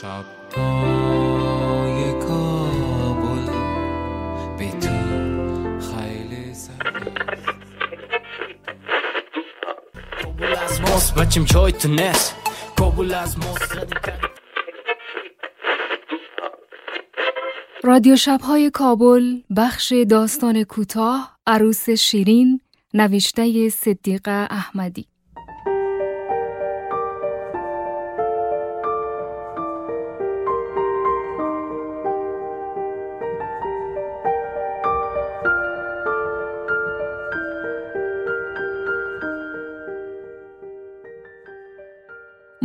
شبهای کابل به تو خیلی کابل از ماست بچیم چای تو نس کابل از ماست رادیو شبهای کابل بخش داستان کوتاه عروس شیرین نوشته صدیقه احمدی.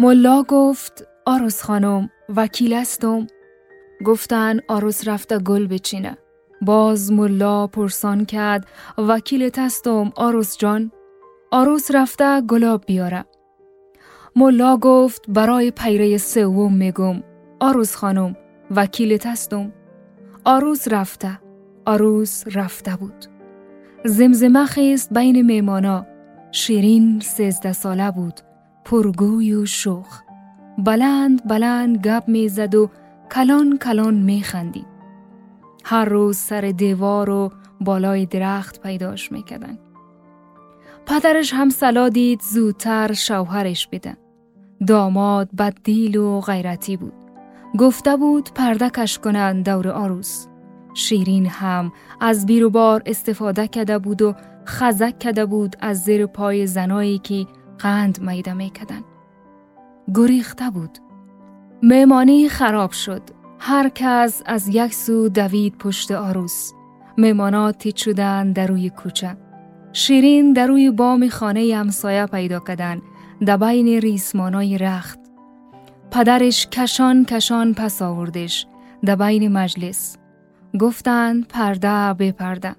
ملا گفت آروس خانم وکیل استم گفتن آروس رفته گل بچینه. باز ملا پرسان کرد وکیل تستم آروس جان؟ آروس رفته گلاب بیاره. ملا گفت برای پیره سوم میگم. آروس خانم وکیل تستم آروس رفته. آروس رفته بود. زمزمه خیست بین میمانا شیرین سیزده ساله بود. پرگوی و شوخ. بلند بلند گپ می‌زد و کلان کلان میخندید هر روز سر دیوار و بالای درخت پیداش می‌کردن پدرش هم سلا دید زودتر شوهرش بده. داماد بددیل و غیرتی بود. گفته بود پرده کش کنن دور آروس. شیرین هم از بیر و بار استفاده کرده بود و خزک کرده بود از زیر پای زنایی که قند میده میکدن. گریخته بود. میمانی خراب شد. هر کس از یک سو دوید پشت آروس. میمانات تیت شدن در روی کوچه. شیرین در روی بام خانه همسایه پیدا کردن در بین ریسمانای رخت. پدرش کشان کشان پس آوردش در بین مجلس. گفتند پرده به پرده.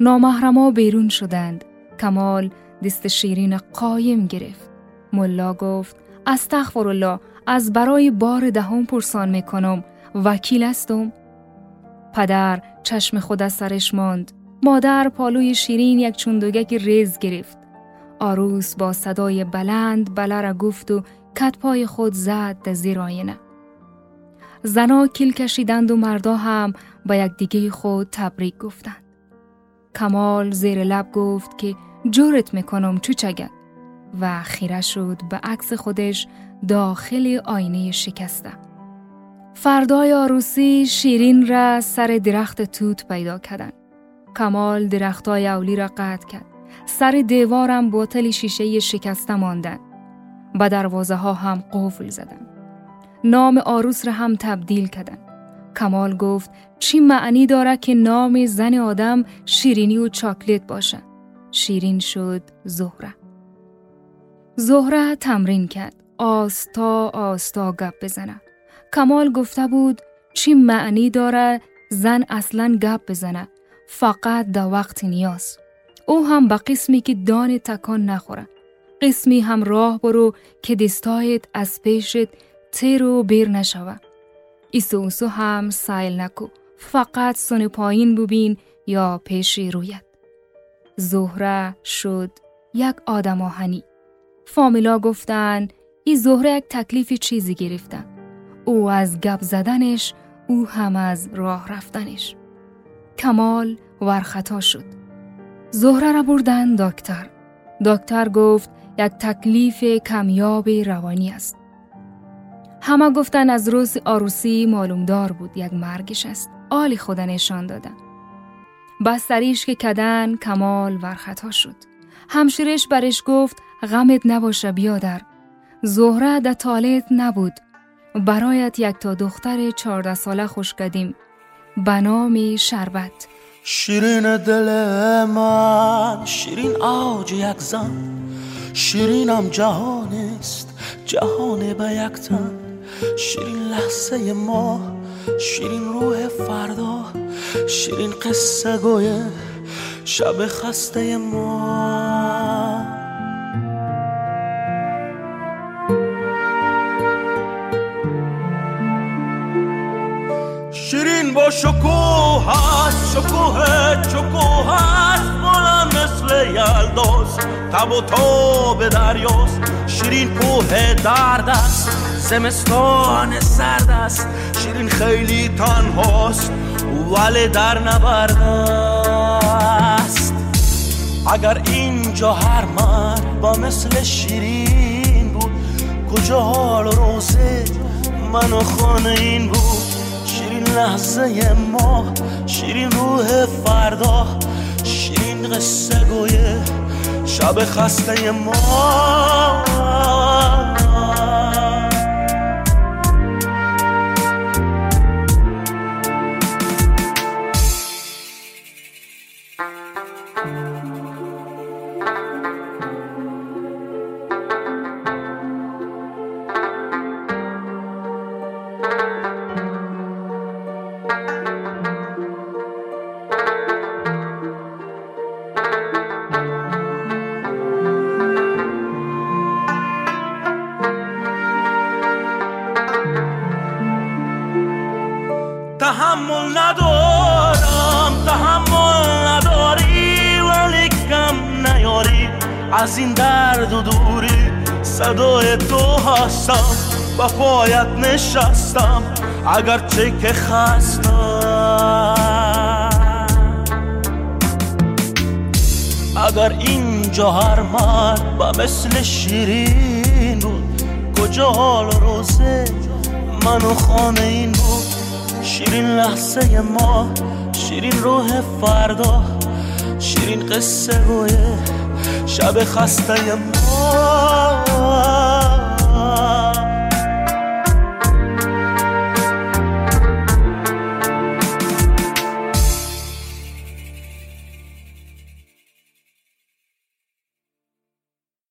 نامحرما بیرون شدند. کمال دست شیرین قایم گرفت. ملا گفت استغفر الله از برای بار دهم پرسان می‌کنم وکیل استم پدر چشم خود از سرش ماند. مادر پالوی شیرین یک چندوگک ریز گرفت. آروس با صدای بلند بله را گفت و پای خود زد در زیر آینه. زنا کیل کشیدند و مردا هم با یک دیگه خود تبریک گفتند. کمال زیر لب گفت که جورت می‌کنم چگه و خیره شد به عکس خودش داخل آینه شکسته. فردای آروسی شیرین را سر درخت توت پیدا کردن. کمال درختای اولی را قطع کرد. سر دیوارم بوتل شیشه شکسته ماندن. به دروازه ها هم قفل زدن. نام آروس را هم تبدیل کردن. کمال گفت چی معنی داره که نام زن آدم شیرینی و چاکلت باشه؟ شیرین شد زهره. زهره تمرین کرد. آستا آستا گپ بزنه. کمال گفته بود چی معنی داره زن اصلا گپ بزنه. فقط در وقت نیاز. او هم با قسمی که دان تکان نخوره. قسمی هم راه برو که دستایت از پیشت تیر و بیر نشوه. ایسو هم سایل نکو. فقط سن پایین ببین یا پیشی رویت. زهره شد یک آدم آهنی. فامیلا گفتن ای زهره یک تکلیف چیزی گرفتن. او از گپ زدنش او هم از راه رفتنش. کمال ورخطا شد. زهره را بردن دکتر. دکتر گفت یک تکلیف کمیاب روانی است. همه گفتن از روز آروسی معلومدار بود یک مرگش است. آلی خدا نشان دادن. بستریش که کدن کمال ورخطا شد. همشیرش برش گفت غمت نباشه بیادر. زهره در تالت نبود. برایت یک تا دختر چارده ساله خوش کدیم. به نام شربت. شیرین دل من شیرین آج یک زن شیرینم جهان است جهان به یک تن شیرین لحظه ما شیرین روح فردا شیرین قصه گویه شب خسته ما. شیرین با شکوه هست شکوه شکوه هست. بلند مثل یلداز تب و تاب دریاست. شیرین کوه درد است زمستان سرد است. شیرین خیلی تنهاست. ولی در نبرد است. اگر اینجا هر مرد با مثل شیرین بود کجا حال روزه من و خانه این بود؟ شیرین لحظه ما شیرین روح فردا شیرین قصه گویه شب خسته ما. تحمل ندارم تحمل نداری ولی کم نیاری. از این درد و دوری صدای تو هستم با پایت نشستم اگر چه که خستم. اگر اینجا هر مرد با مثل شیرین بود کجا حال روزه من و خانه این بود؟ شیرین لحظه ما شیرین روح فردا شیرین قصه گویه شب خسته ما.